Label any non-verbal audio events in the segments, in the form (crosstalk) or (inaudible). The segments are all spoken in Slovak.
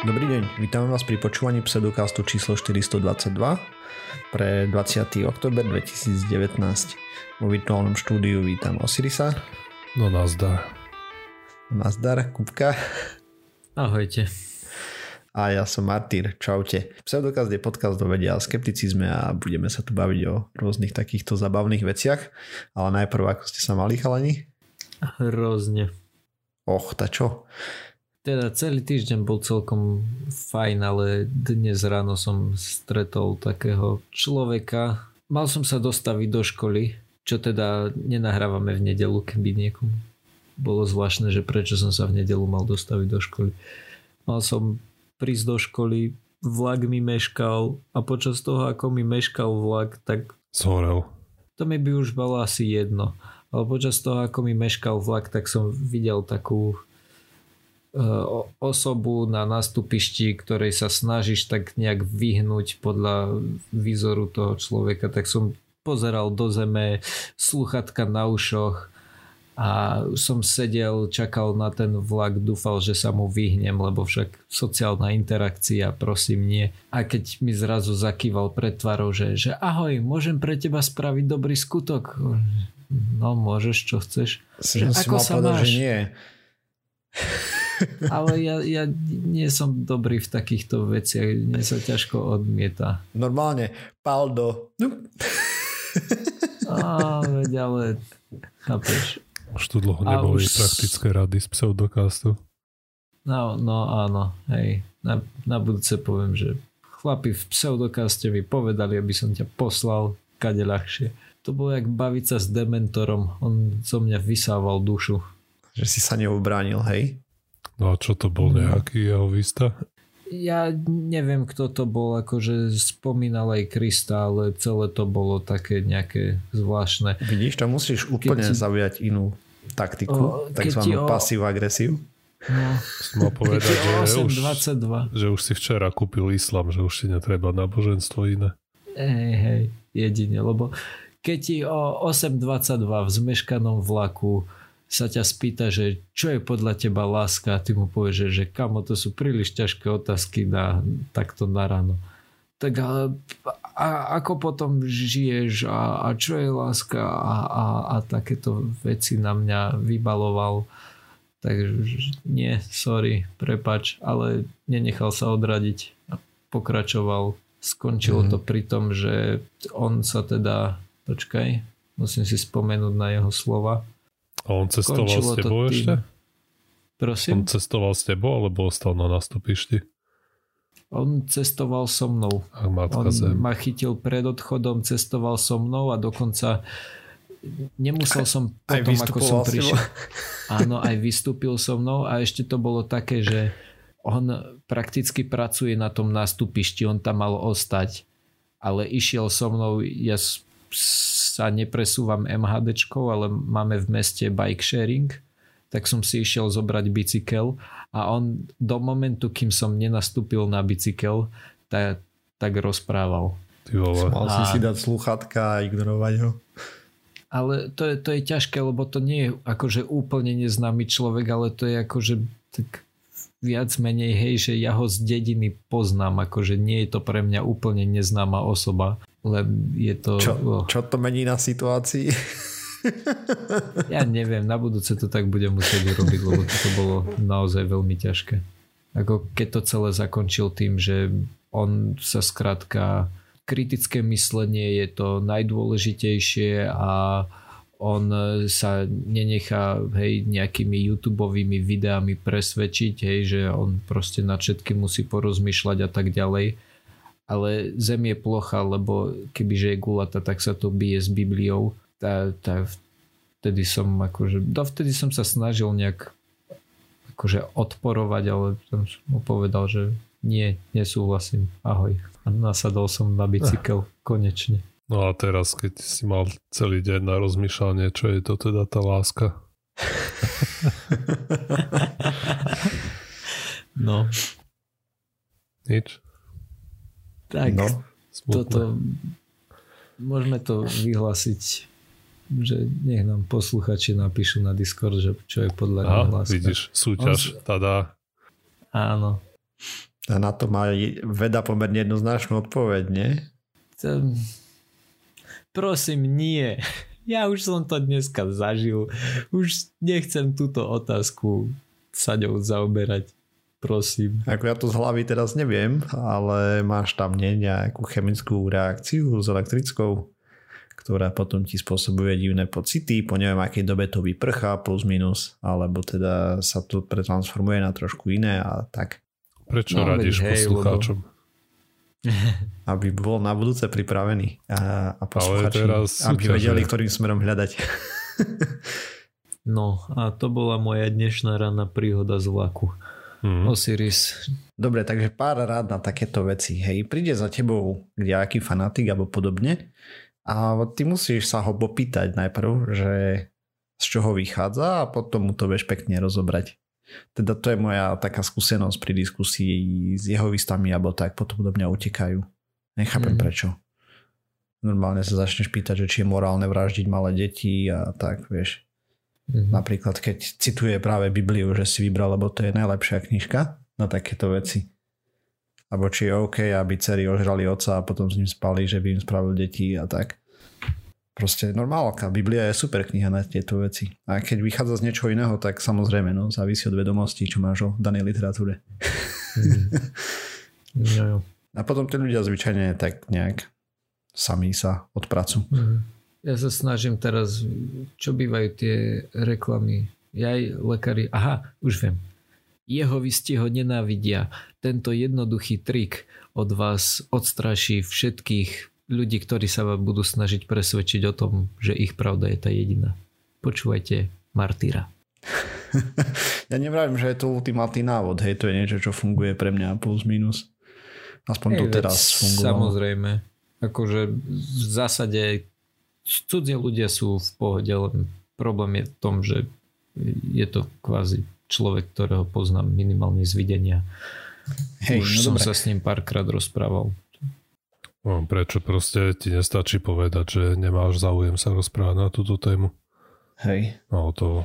Dobrý deň, vítame vás pri počúvaní pseudokastu číslo 422 pre 20. oktober 2019. Vo virtuálnom štúdiu vítam Osirisa. No nazdar. Nazdar, Kupka. Ahojte. A ja som Martýr, čaute. Pseudokaz je podcast do vedia o skepticizme a budeme sa tu baviť o rôznych takýchto zabavných veciach. Ale najprv, ako ste sa mali chalani? Hrozne. Och, ta čo? Teda celý týždeň bol celkom fajn, ale dnes ráno som stretol takého človeka. Mal som sa dostaviť do školy, čo teda nenahrávame v nedelu, keby niekomu bolo zvláštne, že prečo som sa v nedelu mal dostaviť do školy. Mal som prísť do školy, vlak mi meškal a počas toho, ako mi meškal vlak, tak... Zhorel. To mi by už bolo asi jedno. Ale počas toho, ako mi meškal vlak, tak som videl takú osobu na nastupišti, ktorej sa snažíš tak nejak vyhnúť podľa výzoru toho človeka, tak som pozeral do zeme, sluchatka na ušoch a som sedel, čakal na ten vlak, dúfal, že sa mu vyhnem, lebo však sociálna interakcia, prosím nie. A keď mi zrazu zakýval pred tvarou, že, že ahoj, môžem pre teba spraviť dobrý skutok. No môžeš, čo chceš. Že, ako sa povedal, máš? Že nie. (laughs) (laughs) Ale ja, ja nie som dobrý v takýchto veciach. Mne sa ťažko odmieta. Normálne, paldo. (laughs) Á, veď ale chápeš. Už tu dlho neboli už... praktické rady z pseudokastu. No, no áno, hej. Na, na budúce poviem, že chlapi v pseudokaste mi povedali, aby som ťa poslal kade ľahšie. To bolo jak baviť sa s dementorom. On zo mňa vysával dušu. Že si sa neubránil, hej? No a čo to bol no. nejaký jeho vista? Ja neviem, kto to bol, akože spomínal aj Krista, ale celé to bolo také nejaké zvláštne. Vidíš, to musíš úplne keď zaujať inú taktiku, o, takzvanú o... pasív agresiu. No. Som mal povedať, že, 8, už, že už si včera kúpil islam, že už si netreba náboženstvo iné. Hej, hej, jedine, lebo keď ti o 8.22 v zmeškanom vlaku sa ťa spýta, že čo je podľa teba láska a ty mu povieš, že, že kamo, to sú príliš ťažké otázky na, takto na ráno. Tak a, a ako potom žiješ a, a čo je láska a, a, a takéto veci na mňa vybaloval. Takže nie, sorry, prepač, ale nenechal sa odradiť a pokračoval. Skončilo mm. to pri tom, že on sa teda, počkaj, musím si spomenúť na jeho slova, a on cestoval s tebou ešte? Prosím? On cestoval s tebou, alebo ostal na nastupišti? On cestoval so mnou. Ach, matka on zem. ma chytil pred odchodom, cestoval so mnou a dokonca nemusel som potom, ako som prišiel. (laughs) Áno, aj vystúpil so mnou a ešte to bolo také, že on prakticky pracuje na tom nástupišti, on tam mal ostať, ale išiel so mnou, ja sa nepresúvam MHD, ale máme v meste bike sharing, tak som si išiel zobrať bicykel a on do momentu, kým som nenastúpil na bicykel, tak, tak rozprával. Ty vole. Mal a... si si dať sluchatka a ignorovať ho. Ale to je, to je ťažké, lebo to nie je akože úplne neznámy človek, ale to je akože tak viac menej, hej, že ja ho z dediny poznám, akože nie je to pre mňa úplne neznáma osoba len je to... Čo, čo to mení na situácii? (laughs) ja neviem, na budúce to tak budem musieť urobiť, lebo to bolo naozaj veľmi ťažké. Ako keď to celé zakončil tým, že on sa skrátka kritické myslenie je to najdôležitejšie a on sa nenechá hej, nejakými youtube videami presvedčiť, hej, že on proste na všetky musí porozmýšľať a tak ďalej ale zem je plocha, lebo kebyže je gulata, tak sa to bije s Bibliou. Tá, tá, vtedy som akože, dovtedy som sa snažil nejak akože odporovať, ale som mu povedal, že nie, nesúhlasím, ahoj. A nasadol som na bicykel, (laughs) konečne. No a teraz, keď si mal celý deň na rozmýšľanie, čo je to teda tá láska? (laughs) no. Nič? Tak, no, toto, môžeme to vyhlásiť, že nech nám posluchači napíšu na Discord, že čo je podľa nich láska. vidíš, súťaž, On, tada. Áno. A na to má veda pomerne jednoznačnú odpoveď, nie? To... Prosím, nie. (laughs) Ja už som to dneska zažil. Už nechcem túto otázku sa ňou zaoberať. Prosím. Ako ja to z hlavy teraz neviem, ale máš tam nie nejakú chemickú reakciu s elektrickou, ktorá potom ti spôsobuje divné pocity, po neviem akej dobe to vyprchá plus minus, alebo teda sa to pretransformuje na trošku iné a tak. Prečo no, radíš hej, poslucháčom? Lebo... (laughs) Aby bol na budúce pripravený a, a posluchači, aby vedeli, ktorým smerom hľadať. no a to bola moja dnešná ranná príhoda z vlaku. Mm. Osiris. Dobre, takže pár rád na takéto veci. Hej, príde za tebou nejaký fanatik alebo podobne a ty musíš sa ho popýtať najprv, že z čoho vychádza a potom mu to vieš pekne rozobrať. Teda to je moja taká skúsenosť pri diskusii s jeho vystami alebo tak, potom do mňa utekajú. Nechápem mm. prečo. Normálne sa začneš pýtať, že či je morálne vraždiť malé deti a tak, vieš. Mm-hmm. Napríklad, keď cituje práve Bibliu, že si vybral, lebo to je najlepšia knižka na takéto veci. Alebo či je OK, aby dcery ožrali oca a potom s ním spali, že by im spravil deti a tak. Proste normálka. Biblia je super kniha na tieto veci. A keď vychádza z niečoho iného, tak samozrejme, no, závisí od vedomostí, čo máš o danej literatúre. Mm. jo. (laughs) A potom tí ľudia zvyčajne tak nejak sami sa odpracujú. Mm. Ja sa snažím teraz, čo bývajú tie reklamy. Ja aj lekári, aha, už viem. Jeho vy ho nenávidia. Tento jednoduchý trik od vás odstraší všetkých ľudí, ktorí sa vám budú snažiť presvedčiť o tom, že ich pravda je tá jediná. Počúvajte Martýra. (laughs) ja nevravím, že je to ultimátny návod, hej, to je niečo, čo funguje pre mňa plus minus. Aspoň to teraz fungovalo. Samozrejme. Akože v zásade cudzie ľudia sú v pohode, len problém je v tom, že je to kvázi človek, ktorého poznám minimálne z videnia. Hej, Už no som dobre. sa s ním párkrát rozprával. No, prečo proste ti nestačí povedať, že nemáš záujem sa rozprávať na túto tému? Hej. No to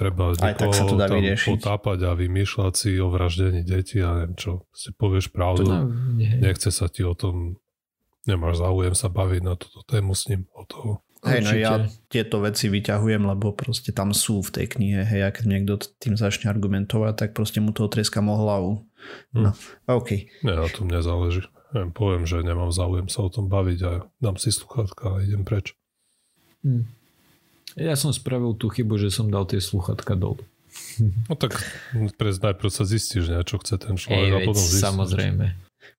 treba Aj tak sa to dá tam potápať a vymýšľať si o vraždení detí a neviem čo. Si povieš pravdu, nechce sa ti o tom nemáš záujem sa baviť na túto tému s ním o toho. Hej, no ja tieto veci vyťahujem, lebo proste tam sú v tej knihe, hej, a keď niekto tým začne argumentovať, tak proste mu to otrieskam o hlavu. Hm. No, hm. OK. Nie, na tom nezáleží. Ja poviem, že nemám záujem sa o tom baviť a dám si sluchatka a idem preč. Hm. Ja som spravil tú chybu, že som dal tie sluchatka dolu. No tak najprv sa zistíš, ne, čo chce ten človek Ej, a potom zistíš. Samozrejme.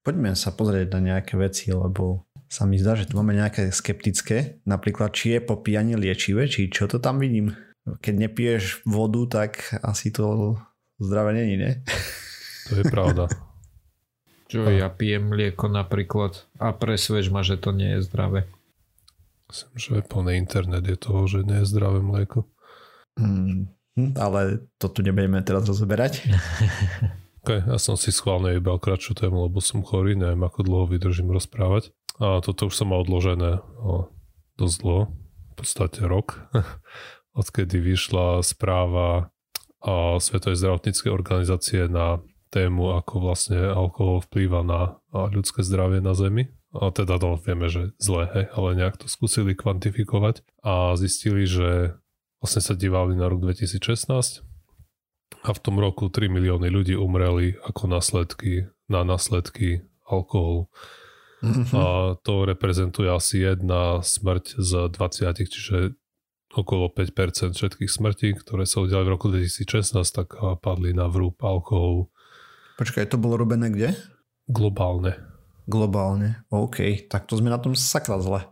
Poďme sa pozrieť na nejaké veci, lebo sa mi zdá, že tu máme nejaké skeptické. Napríklad, či je popíjanie liečivé, či čo to tam vidím. Keď nepiješ vodu, tak asi to zdravé není, ne? To je pravda. Čo ja pijem mlieko napríklad a presvedč ma, že to nie je zdravé. Myslím, že plný internet je toho, že nie je zdravé mlieko. Hmm, ale to tu nebudeme teraz rozoberať. (laughs) Okay, ja som si schválne vybral kratšiu tému, lebo som chorý, neviem ako dlho vydržím rozprávať. A toto už som mal odložené o, dosť dlho, v podstate rok, (laughs) odkedy vyšla správa a Svetovej zdravotníckej organizácie na tému, ako vlastne alkohol vplýva na ľudské zdravie na Zemi. A teda no, vieme, že zle, hej, ale nejak to skúsili kvantifikovať a zistili, že vlastne sa dívali na rok 2016 a v tom roku 3 milióny ľudí umreli ako následky, na následky alkoholu. Mm-hmm. A to reprezentuje asi jedna smrť z 20, čiže okolo 5% všetkých smrtí, ktoré sa udiali v roku 2016, tak padli na vrúb alkoholu. Počkaj, to bolo robené kde? Globálne. Globálne, OK. Tak to sme na tom sakra zle.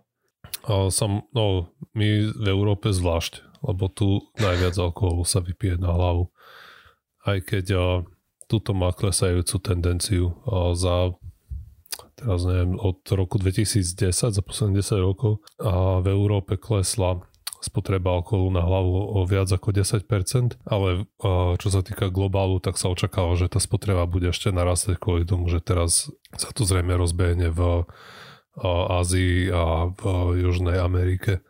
A sam, no, my v Európe zvlášť, lebo tu najviac alkoholu sa vypije na hlavu aj keď uh, túto má klesajúcu tendenciu uh, za teraz neviem, od roku 2010, za posledných 10 rokov a v Európe klesla spotreba alkoholu na hlavu o viac ako 10%, ale čo sa týka globálu, tak sa očakáva, že tá spotreba bude ešte narastať kvôli tomu, že teraz sa to zrejme rozbehne v Ázii a v Južnej Amerike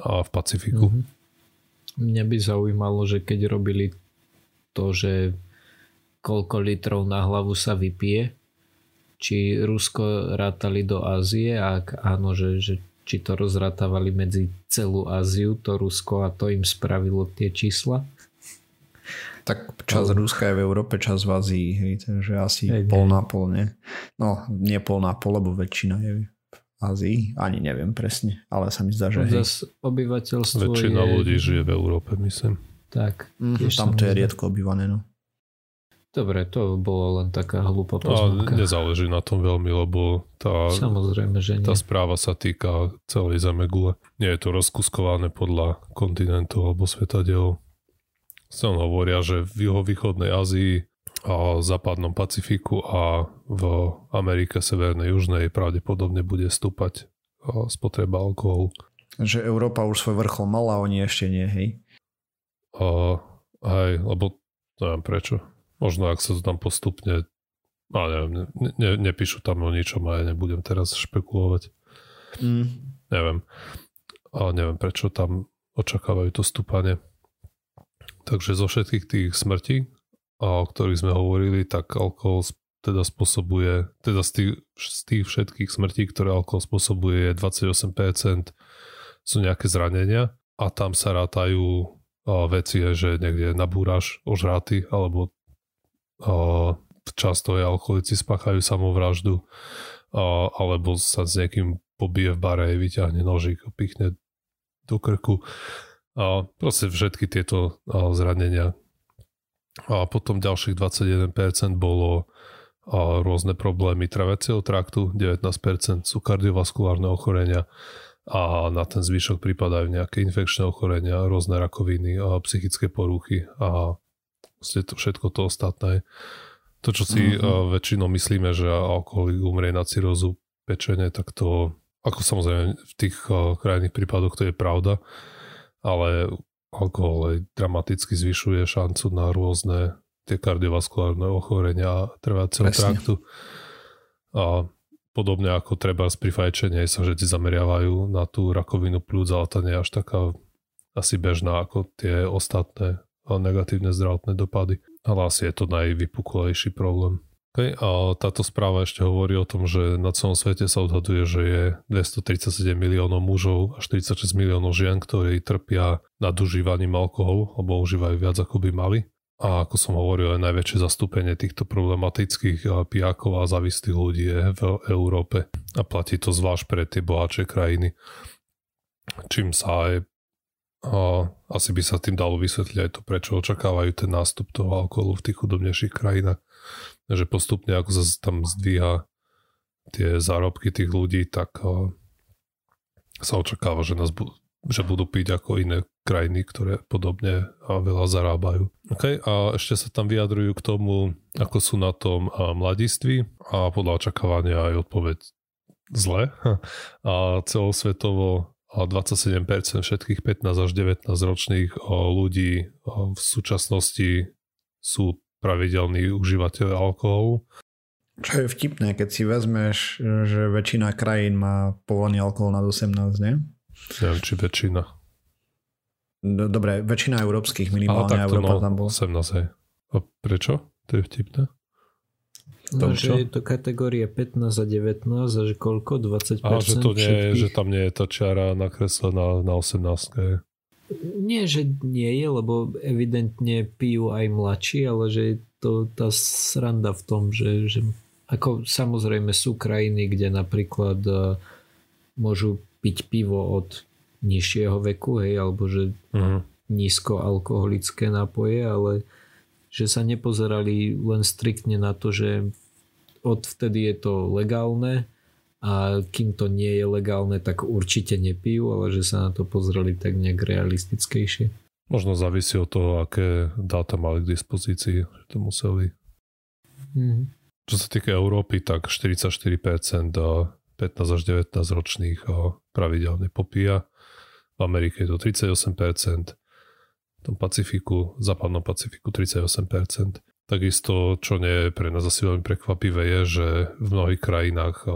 a v Pacifiku. Mm-hmm. Mňa by zaujímalo, že keď robili to, že koľko litrov na hlavu sa vypije. Či Rusko rátali do Ázie a ak áno, že, že či to rozrátavali medzi celú Áziu, to Rusko a to im spravilo tie čísla. Tak čas no. Ruska je v Európe, čas v Ázii, hej, takže asi hej, pol na pol, nie? No, nie pol na pol, lebo väčšina je v Ázii, ani neviem presne, ale sa mi zdá, že hej. obyvateľstvo Väčšina je... ľudí žije v Európe, myslím. Tak. Mm, tam to je riedko obývané, no. Dobre, to bolo len taká hlúpa poznámka. A nezáleží na tom veľmi, lebo tá, Samozrejme, že nie. tá správa sa týka celej Zemegule. Nie je to rozkuskované podľa kontinentu alebo svetadielov. Som hovoria, že v juhovýchodnej Ázii a západnom Pacifiku a v Amerike severnej, južnej pravdepodobne bude stúpať spotreba alkoholu. Že Európa už svoj vrchol mala, oni ešte nie, hej? A, hej, lebo neviem prečo Možno ak sa to tam postupne a neviem, ne, ne, nepíšu tam o ničom a ja nebudem teraz špekulovať. Mm. Neviem. A neviem, prečo tam očakávajú to stúpanie. Takže zo všetkých tých smrtí, o ktorých sme hovorili, tak alkohol teda spôsobuje, teda z tých, z tých všetkých smrtí, ktoré alkohol spôsobuje, 28% sú nejaké zranenia a tam sa rátajú veci, že niekde nabúraš ožráty alebo často aj alkoholici spáchajú samovraždu alebo sa s niekým pobije v bare, vyťahne nožík, pichne do krku. A proste všetky tieto zranenia. A potom ďalších 21% bolo rôzne problémy traviaceho traktu, 19% sú kardiovaskulárne ochorenia a na ten zvyšok pripadajú nejaké infekčné ochorenia, rôzne rakoviny a psychické poruchy a to všetko to ostatné. To, čo si mm-hmm. väčšinou myslíme, že alkoholik umrie na cirózu pečene, tak to, ako samozrejme v tých krajných prípadoch to je pravda, ale alkohol dramaticky zvyšuje šancu na rôzne tie kardiovaskulárne ochorenia trváceho traktu. A podobne ako treba pri fajčení sa všetci zameriavajú na tú rakovinu plúc, ale tá nie je až taká asi bežná ako tie ostatné negatívne zdravotné dopady. Ale asi je to najvypuklejší problém. Okay, a táto správa ešte hovorí o tom, že na celom svete sa odhaduje, že je 237 miliónov mužov a 46 miliónov žien, ktorí trpia nadužívaním alkoholu alebo užívajú viac ako by mali. A ako som hovoril, aj najväčšie zastúpenie týchto problematických pijakov a zavistých ľudí je v Európe. A platí to zvlášť pre tie bohatšie krajiny. Čím sa aj a asi by sa tým dalo vysvetliť aj to, prečo očakávajú ten nástup toho alkoholu v tých chudobnejších krajinách. Že postupne, ako sa tam zdvíha tie zárobky tých ľudí, tak sa očakáva, že, nás že budú piť ako iné krajiny, ktoré podobne veľa zarábajú. Okay, a ešte sa tam vyjadrujú k tomu, ako sú na tom mladiství a podľa očakávania aj odpoveď zle. (laughs) A celosvetovo 27% všetkých 15 až 19 ročných ľudí v súčasnosti sú pravidelní užívateľe alkoholu. Čo je vtipné, keď si vezmeš, že väčšina krajín má povolený alkohol nad 18, nie? Neviem, či väčšina. Dobre, väčšina európskych, minimálne Európa no, tam bola. 18, hej. A prečo? To je vtipné. No, že je to kategória 15 a 19 a že koľko? 20%? A že, to nie, všetkých... že tam nie je tá čiara nakreslená na 18. Nie, že nie je, lebo evidentne pijú aj mladší, ale že je to tá sranda v tom, že, že ako samozrejme sú krajiny, kde napríklad uh, môžu piť pivo od nižšieho veku, hej, alebo že uh-huh. nízko alkoholické nápoje, ale že sa nepozerali len striktne na to, že odvtedy je to legálne a kým to nie je legálne, tak určite nepijú, ale že sa na to pozreli tak nejak realistickejšie. Možno závisí od toho, aké dáta mali k dispozícii, že to museli. Mm. Čo sa týka Európy, tak 44% 15 až 19 ročných pravidelne popíja. V Amerike je to 38%, tom Pacifiku, západnom Pacifiku 38%. Takisto, čo nie je pre nás asi veľmi prekvapivé, je, že v mnohých krajinách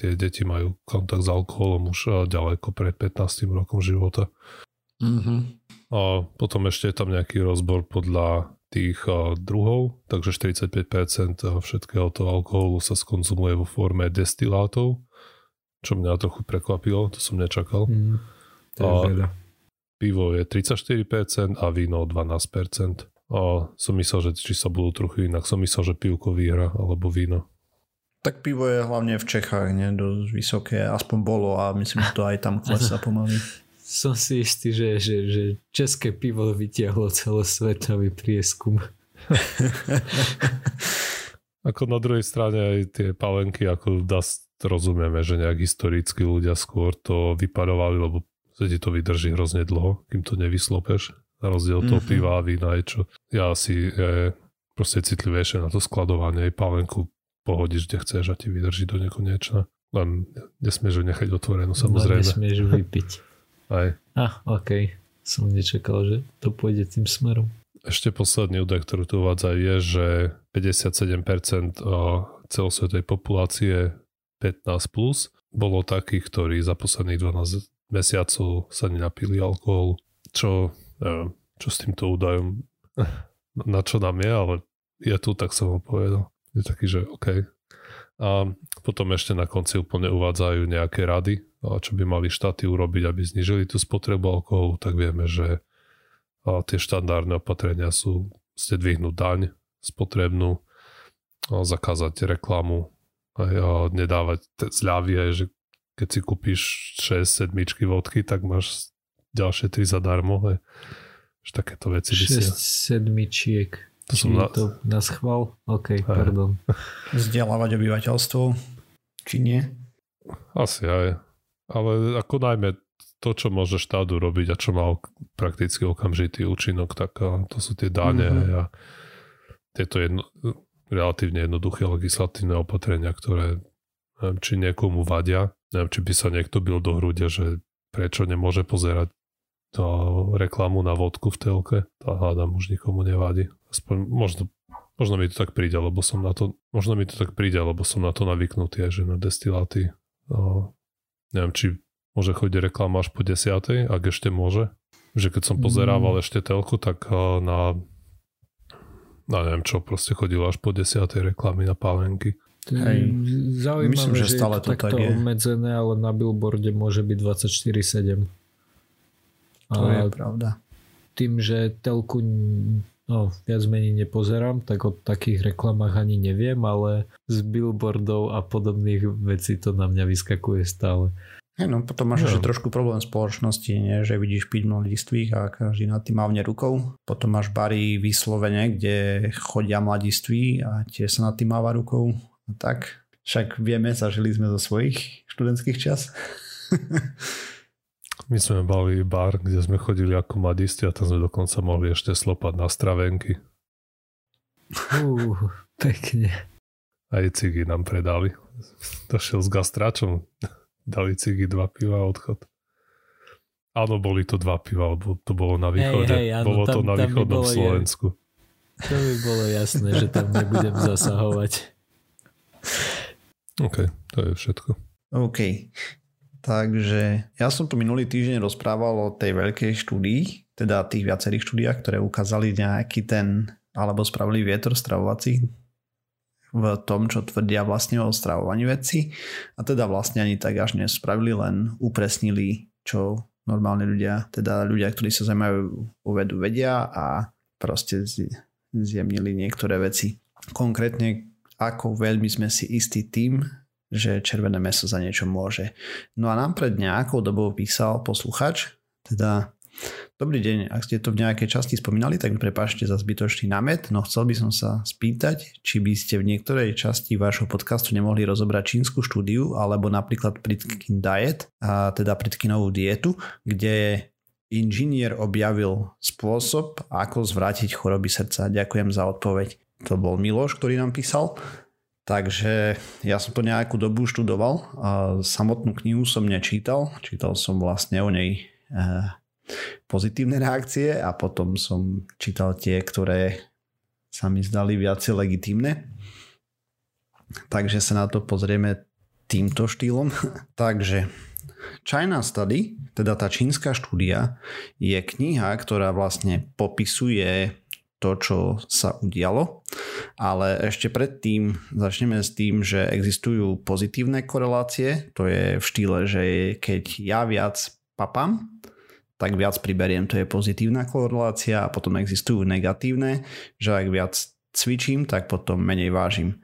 tie deti majú kontakt s alkoholom už ďaleko pred 15. rokom života. Mm-hmm. A potom ešte je tam nejaký rozbor podľa tých druhov, takže 45% všetkého toho alkoholu sa skonzumuje vo forme destilátov, čo mňa trochu prekvapilo, to som nečakal. Mm, to je a pivo je 34% a víno 12%. A som myslel, že či sa budú trochu inak. Som myslel, že pivko vyhra alebo víno. Tak pivo je hlavne v Čechách nie? dosť vysoké, aspoň bolo a myslím, že to aj tam klesá (laughs) pomaly. Som si istý, že, že, že české pivo vytiahlo celosvetový prieskum. (laughs) ako na druhej strane aj tie palenky, ako dá, rozumieme, že nejak historicky ľudia skôr to vyparovali, lebo sa ti to vydrží hrozne dlho, kým to nevyslopeš. Na rozdiel toho mm-hmm. piva a vína je čo. Ja asi je proste citlivejšie na to skladovanie. Palenku pohodíš, kde chceš a ti vydrží do nekonečna. Len nesmieš ju nechať otvorenú, samozrejme. No, nesmieš ju (laughs) vypiť. Aj. Ah, OK. Som nečakal, že to pôjde tým smerom. Ešte posledný údaj, ktorý tu uvádza, je, že 57% celosvetovej populácie 15 plus bolo takých, ktorí za posledných 12 mesiacov sa nenapili alkoholu. Čo, neviem, čo s týmto údajom, (laughs) na čo nám je, ale je tu, tak som ho povedal. Je taký, že OK. A potom ešte na konci úplne uvádzajú nejaké rady, čo by mali štáty urobiť, aby znižili tú spotrebu alkoholu, tak vieme, že tie štandardné opatrenia sú ste dvihnúť daň spotrebnú, zakázať reklamu, nedávať zľavy, aj, že keď si kúpiš 6 sedmičky vodky, tak máš ďalšie 3 zadarmo. Aj. Že takéto veci 6 sedmičiek. To Či som na... to na schvál? OK, aj. pardon. (laughs) Vzdelávať obyvateľstvo? Či nie? Asi aj ale ako najmä to, čo môže štát urobiť a čo má prakticky okamžitý účinok, tak to sú tie dáne mm-hmm. a tieto jedno, relatívne jednoduché legislatívne opatrenia, ktoré neviem, či niekomu vadia. Neviem, či by sa niekto bil do hrude, že prečo nemôže pozerať to reklamu na vodku v telke. Tá hádam už nikomu nevadí. Aspoň možno, možno mi to tak príde, lebo som na to, možno mi to tak príde, lebo som na to navyknutý, že na destiláty no, neviem, či môže chodiť reklama až po desiatej, ak ešte môže. Že keď som pozerával mm. ešte telku, tak na, na neviem čo, proste chodilo až po desiatej reklamy na pálenky. Hej. Zaujímavé, Myslím, že, že stále je to takto tak je. obmedzené, ale na billboarde môže byť 24-7. To A je pravda. Tým, že telku no, viac menej nepozerám, tak o takých reklamách ani neviem, ale z billboardov a podobných vecí to na mňa vyskakuje stále. Hey, no potom máš no. trošku problém spoločnosti, nie? že vidíš piť mladistvých a každý nad tým mávne rukou. Potom máš bary vyslovene, kde chodia mladiství a tie sa nad tým máva rukou. A tak, však vieme, zažili sme zo svojich študentských čas. (laughs) My sme mali bar, kde sme chodili ako mladisti a tam sme dokonca mohli ešte slopať na stravenky. Uh, pekne. Aj cigy nám predali. Došiel s gastráčom, dali cigy, dva piva a odchod. Áno, boli to dva piva, lebo to bolo na východe. Hej, hej, áno, bolo tam, to na východnom Slovensku. Je, to by bolo jasné, že tam nebudem zasahovať. OK, to je všetko. OK. Takže ja som tu minulý týždeň rozprával o tej veľkej štúdii, teda tých viacerých štúdiách, ktoré ukázali nejaký ten, alebo spravili vietor stravovací v tom, čo tvrdia vlastne o stravovaní veci. A teda vlastne ani tak až nespravili, len upresnili, čo normálne ľudia, teda ľudia, ktorí sa zaujímajú o vedu, vedia a proste zjemnili niektoré veci. Konkrétne, ako veľmi sme si istí tým, že červené meso za niečo môže. No a nám pred nejakou dobou písal posluchač, teda Dobrý deň, ak ste to v nejakej časti spomínali, tak mi prepáčte za zbytočný námet, no chcel by som sa spýtať, či by ste v niektorej časti vášho podcastu nemohli rozobrať čínsku štúdiu, alebo napríklad Pritkin Diet, a teda Pritkinovú dietu, kde inžinier objavil spôsob, ako zvrátiť choroby srdca. Ďakujem za odpoveď. To bol Miloš, ktorý nám písal. Takže ja som to nejakú dobu študoval a samotnú knihu som nečítal. Čítal som vlastne o nej eh, pozitívne reakcie a potom som čítal tie, ktoré sa mi zdali viacej legitímne. Takže sa na to pozrieme týmto štýlom. (laughs) Takže China Study, teda tá čínska štúdia, je kniha, ktorá vlastne popisuje to, čo sa udialo. Ale ešte predtým začneme s tým, že existujú pozitívne korelácie. To je v štýle, že keď ja viac papám, tak viac priberiem, to je pozitívna korelácia a potom existujú negatívne, že ak viac cvičím, tak potom menej vážim.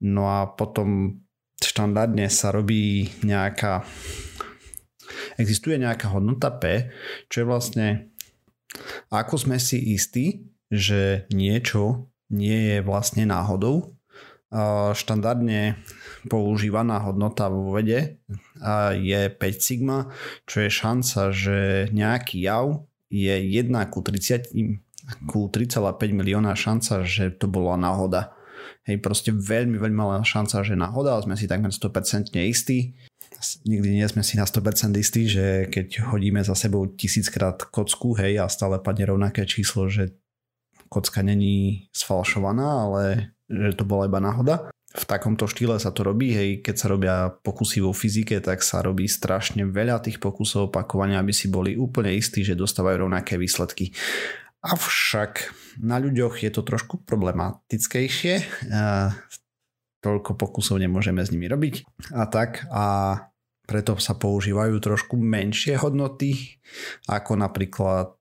No a potom štandardne sa robí nejaká existuje nejaká hodnota P, čo je vlastne ako sme si istí, že niečo nie je vlastne náhodou. Štandardne používaná hodnota vo vede je 5 sigma, čo je šanca, že nejaký jav je 1 ku 30 ku 3,5 milióna šanca, že to bola náhoda. Hej, proste veľmi, veľmi malá šanca, že náhoda, sme si takmer 100% istí. Nikdy nie sme si na 100% istí, že keď hodíme za sebou tisíckrát kocku, hej, a stále padne rovnaké číslo, že kocka není sfalšovaná, ale že to bola iba náhoda. V takomto štýle sa to robí, hej, keď sa robia pokusy vo fyzike, tak sa robí strašne veľa tých pokusov opakovania, aby si boli úplne istí, že dostávajú rovnaké výsledky. Avšak na ľuďoch je to trošku problematickejšie, toľko pokusov nemôžeme s nimi robiť a tak a preto sa používajú trošku menšie hodnoty, ako napríklad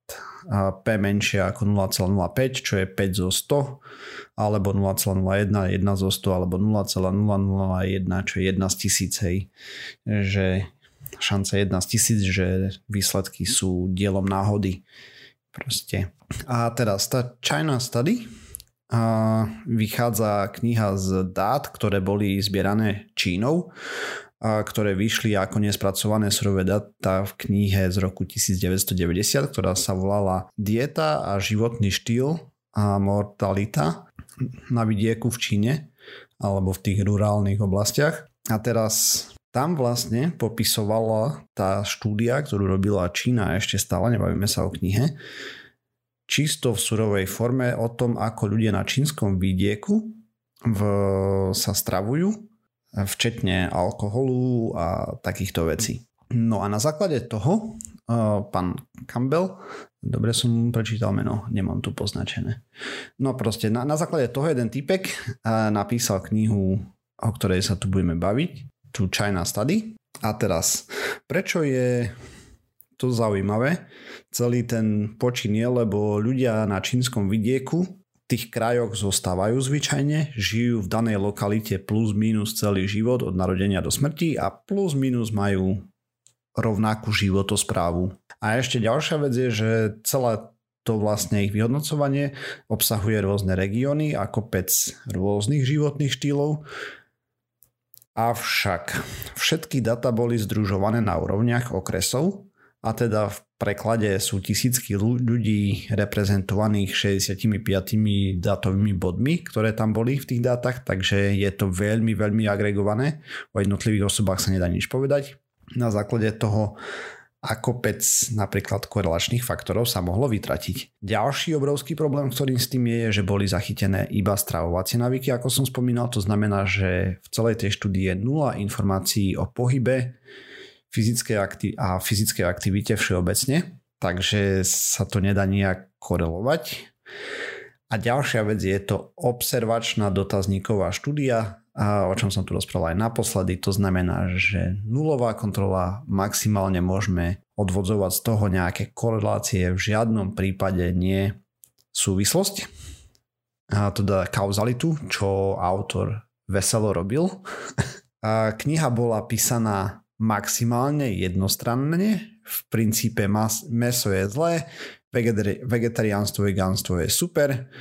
P menšie ako 0,05, čo je 5 zo 100, alebo 0,01, 1 zo 100, alebo 0,001, čo je 1 z tisíc, hej. Že šanca 1 z tisíc, že výsledky sú dielom náhody. Proste. A teraz tá China Study, vychádza kniha z dát, ktoré boli zbierané Čínou ktoré vyšli ako nespracované surové data v knihe z roku 1990, ktorá sa volala Dieta a životný štýl a mortalita na vidieku v Číne alebo v tých rurálnych oblastiach. A teraz tam vlastne popisovala tá štúdia, ktorú robila Čína, ešte stále nebavíme sa o knihe, čisto v surovej forme o tom, ako ľudia na čínskom vidieku v, sa stravujú včetne alkoholu a takýchto vecí. No a na základe toho uh, pán Campbell, dobre som prečítal meno, nemám tu poznačené. No proste na, na základe toho jeden typek uh, napísal knihu, o ktorej sa tu budeme baviť, tu China Study. A teraz, prečo je to zaujímavé? Celý ten počin je, lebo ľudia na čínskom vidieku tých krajoch zostávajú zvyčajne, žijú v danej lokalite plus minus celý život od narodenia do smrti a plus minus majú rovnakú životosprávu. A ešte ďalšia vec je, že celé to vlastne ich vyhodnocovanie obsahuje rôzne regióny a kopec rôznych životných štýlov. Avšak všetky data boli združované na úrovniach okresov a teda v preklade sú tisícky ľudí reprezentovaných 65 dátovými bodmi, ktoré tam boli v tých dátach, takže je to veľmi, veľmi agregované. O jednotlivých osobách sa nedá nič povedať. Na základe toho a kopec napríklad korelačných faktorov sa mohlo vytratiť. Ďalší obrovský problém, ktorým s tým je, že boli zachytené iba stravovacie návyky, ako som spomínal. To znamená, že v celej tej štúdii je nula informácií o pohybe, fyzickej akti- a fyzickej aktivite všeobecne, takže sa to nedá nejak korelovať. A ďalšia vec je to observačná dotazníková štúdia, a o čom som tu rozprával aj naposledy. To znamená, že nulová kontrola maximálne môžeme odvodzovať z toho nejaké korelácie, v žiadnom prípade nie súvislosť, a teda kauzalitu, čo autor veselo robil. (laughs) A kniha bola písaná maximálne jednostranne. V princípe mas, meso je zlé, vegetariánstvo, vegánstvo je super.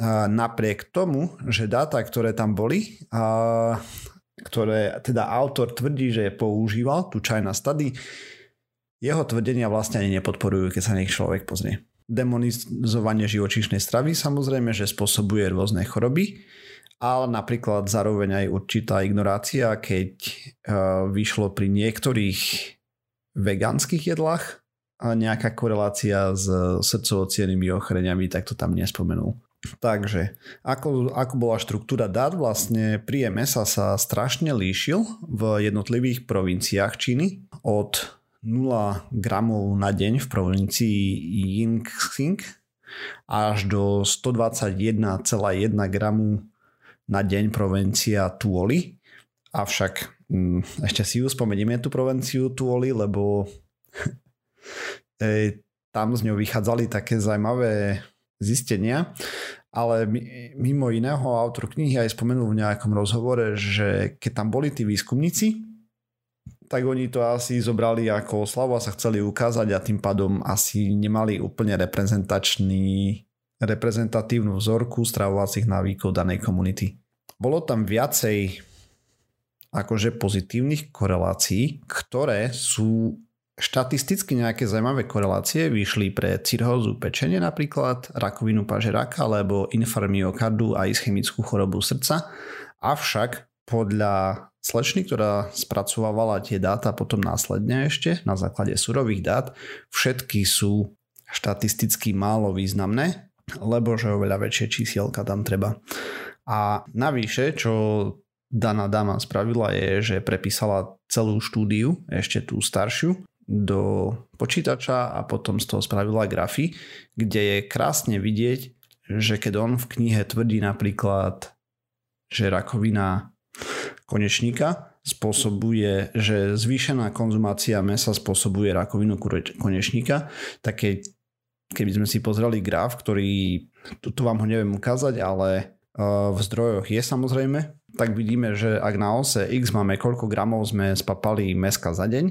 A napriek tomu, že dáta, ktoré tam boli, a, ktoré teda autor tvrdí, že používal, tu China Study, jeho tvrdenia vlastne ani nepodporujú, keď sa nech človek pozrie. Demonizovanie živočíšnej stravy samozrejme, že spôsobuje rôzne choroby, ale napríklad zároveň aj určitá ignorácia, keď uh, vyšlo pri niektorých vegánskych jedlách nejaká korelácia s srdcovo ochoreniami, tak to tam nespomenul. Takže, ako, ako bola štruktúra dát, vlastne príjem mesa sa strašne líšil v jednotlivých provinciách Číny od 0 gramov na deň v provincii Yingxing až do 121,1 gramu na deň provencia tuoli. Avšak mm, ešte si ju spomenieme tú provenciu tuoli, lebo (laughs) tam z ňou vychádzali také zaujímavé zistenia, ale mimo iného autor knihy aj spomenul v nejakom rozhovore, že keď tam boli tí výskumníci, tak oni to asi zobrali ako oslavu a sa chceli ukázať a tým pádom asi nemali úplne reprezentačný reprezentatívnu vzorku stravovacích návykov danej komunity. Bolo tam viacej akože pozitívnych korelácií, ktoré sú štatisticky nejaké zaujímavé korelácie vyšli pre cirhózu pečenie napríklad, rakovinu pažeráka alebo infarmiokardu a ischemickú chorobu srdca. Avšak podľa slečny, ktorá spracovávala tie dáta potom následne ešte na základe surových dát, všetky sú štatisticky málo významné, lebo že oveľa väčšie čísielka tam treba. A navyše, čo daná dáma spravila je, že prepísala celú štúdiu, ešte tú staršiu, do počítača a potom z toho spravila grafy, kde je krásne vidieť, že keď on v knihe tvrdí napríklad, že rakovina konečníka spôsobuje, že zvýšená konzumácia mesa spôsobuje rakovinu konečníka, tak keď, keby sme si pozreli graf, ktorý, tu, vám ho neviem ukázať, ale uh, v zdrojoch je samozrejme, tak vidíme, že ak na ose X máme koľko gramov sme spapali meska za deň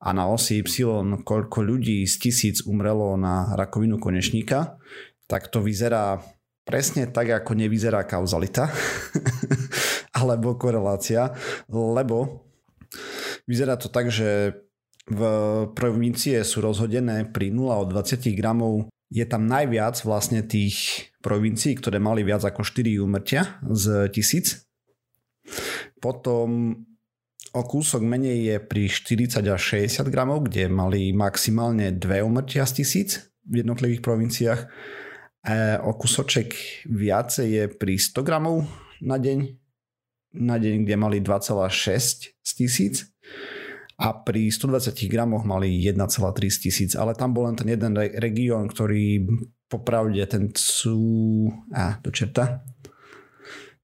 a na osi Y koľko ľudí z tisíc umrelo na rakovinu konečníka, tak to vyzerá presne tak, ako nevyzerá kauzalita. (laughs) alebo korelácia, lebo vyzerá to tak, že v provincie sú rozhodené pri 0 od 20 gramov. Je tam najviac vlastne tých provincií, ktoré mali viac ako 4 úmrtia z tisíc. Potom o kúsok menej je pri 40 až 60 gramov, kde mali maximálne 2 úmrtia z tisíc v jednotlivých provinciách. E, o kúsoček viacej je pri 100 gramov na deň na deň, kde mali 2,6 z tisíc a pri 120 gramoch mali 1,3 z tisíc, ale tam bol len ten jeden re- región, ktorý popravde ten sú... A, do čerta.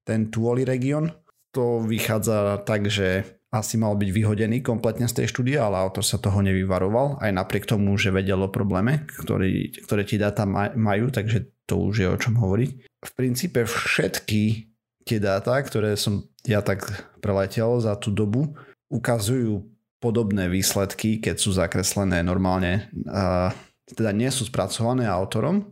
Ten Tuoli región, to vychádza tak, že asi mal byť vyhodený kompletne z tej štúdie, ale autor sa toho nevyvaroval, aj napriek tomu, že vedel o probléme, ktorý, ktoré ti dáta majú, takže to už je o čom hovoriť. V princípe všetky tie dáta, ktoré som ja tak preletel za tú dobu, ukazujú podobné výsledky, keď sú zakreslené normálne. Teda nie sú spracované autorom,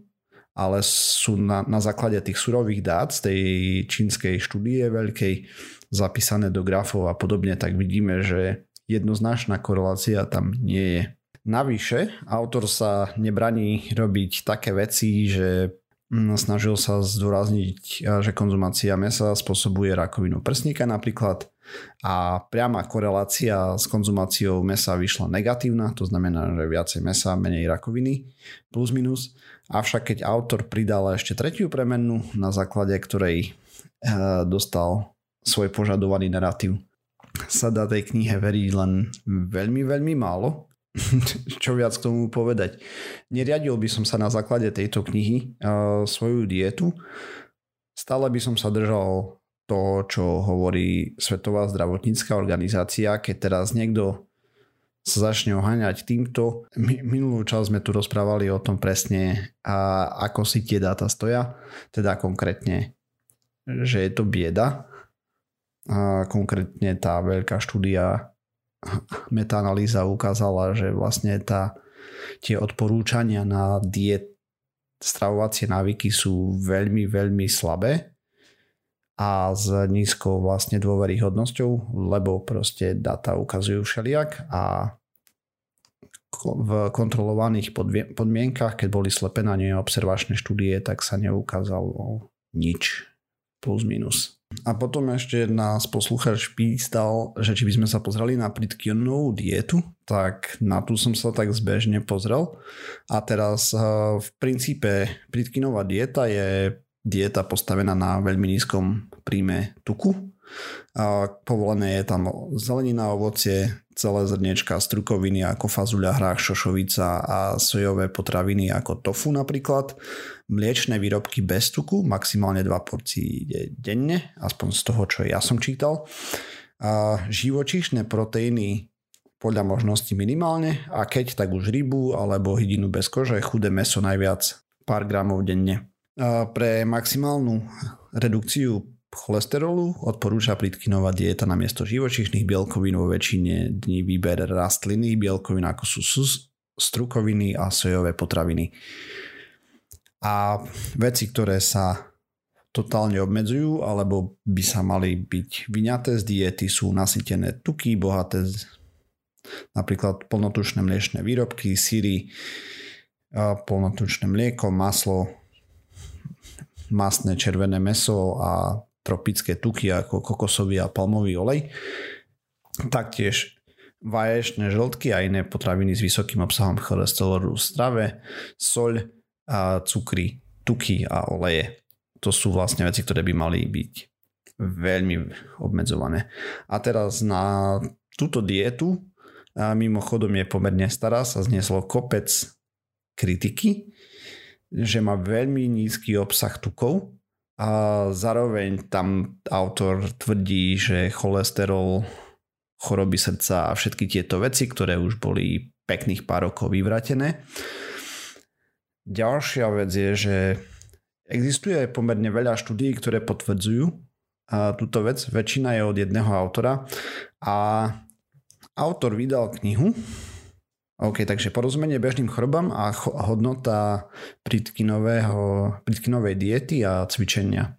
ale sú na, na základe tých surových dát z tej čínskej štúdie veľkej zapísané do grafov a podobne, tak vidíme, že jednoznačná korelácia tam nie je. Navyše, autor sa nebraní robiť také veci, že Mm, snažil sa zdôrazniť, že konzumácia mesa spôsobuje rakovinu prsníka napríklad a priama korelácia s konzumáciou mesa vyšla negatívna, to znamená, že viacej mesa, menej rakoviny, plus minus. Avšak keď autor pridal ešte tretiu premennú, na základe ktorej eh, dostal svoj požadovaný narratív, sa dá tej knihe veriť len veľmi, veľmi málo, (laughs) čo viac k tomu povedať. Neriadil by som sa na základe tejto knihy uh, svoju dietu. Stále by som sa držal to, čo hovorí Svetová zdravotnícká organizácia. Keď teraz niekto sa začne oháňať týmto. Minulú časť sme tu rozprávali o tom presne, a ako si tie dáta stoja, teda konkrétne, že je to bieda. A konkrétne tá veľká štúdia metaanalýza ukázala, že vlastne tá, tie odporúčania na diet, stravovacie návyky sú veľmi, veľmi slabé a s nízkou vlastne dôveryhodnosťou, lebo proste data ukazujú všelijak a v kontrolovaných podmienkach, keď boli slepené observačné štúdie, tak sa neukázalo nič plus minus. A potom ešte nás posluchač pýtal, že či by sme sa pozreli na Pritkionovú dietu, tak na tú som sa tak zbežne pozrel. A teraz eh, v princípe Pritkinová dieta je dieta postavená na veľmi nízkom príjme tuku A povolené je tam zelenina, ovocie, celé zrniečka, strukoviny ako fazuľa, hrách, šošovica a sojové potraviny ako tofu napríklad. Mliečne výrobky bez tuku, maximálne 2 porcie denne, aspoň z toho, čo ja som čítal. A živočíšne proteíny podľa možností minimálne a keď tak už rybu alebo hydinu bez kože, chudé meso najviac pár gramov denne. Pre maximálnu redukciu cholesterolu odporúča pritkinová dieta na miesto živočíšnych bielkovín vo väčšine dní výber rastlinných bielkovín ako sú strukoviny a sojové potraviny. A veci, ktoré sa totálne obmedzujú alebo by sa mali byť vyňaté z diety sú nasytené tuky, bohaté z, napríklad plnotučné mliečne výrobky, síry, plnotučné mlieko, maslo, masné červené meso a tropické tuky ako kokosový a palmový olej. Taktiež vaječné žltky a iné potraviny s vysokým obsahom cholesterolu v strave, soľ, a cukry, tuky a oleje. To sú vlastne veci, ktoré by mali byť veľmi obmedzované. A teraz na túto dietu a mimochodom je pomerne stará, sa znieslo kopec kritiky, že má veľmi nízky obsah tukov a zároveň tam autor tvrdí, že cholesterol, choroby srdca a všetky tieto veci, ktoré už boli pekných pár rokov vyvratené. Ďalšia vec je, že existuje pomerne veľa štúdií, ktoré potvrdzujú túto vec. Väčšina je od jedného autora a autor vydal knihu, OK, takže porozumenie bežným chorobám a hodnota pritkinovej diety a cvičenia,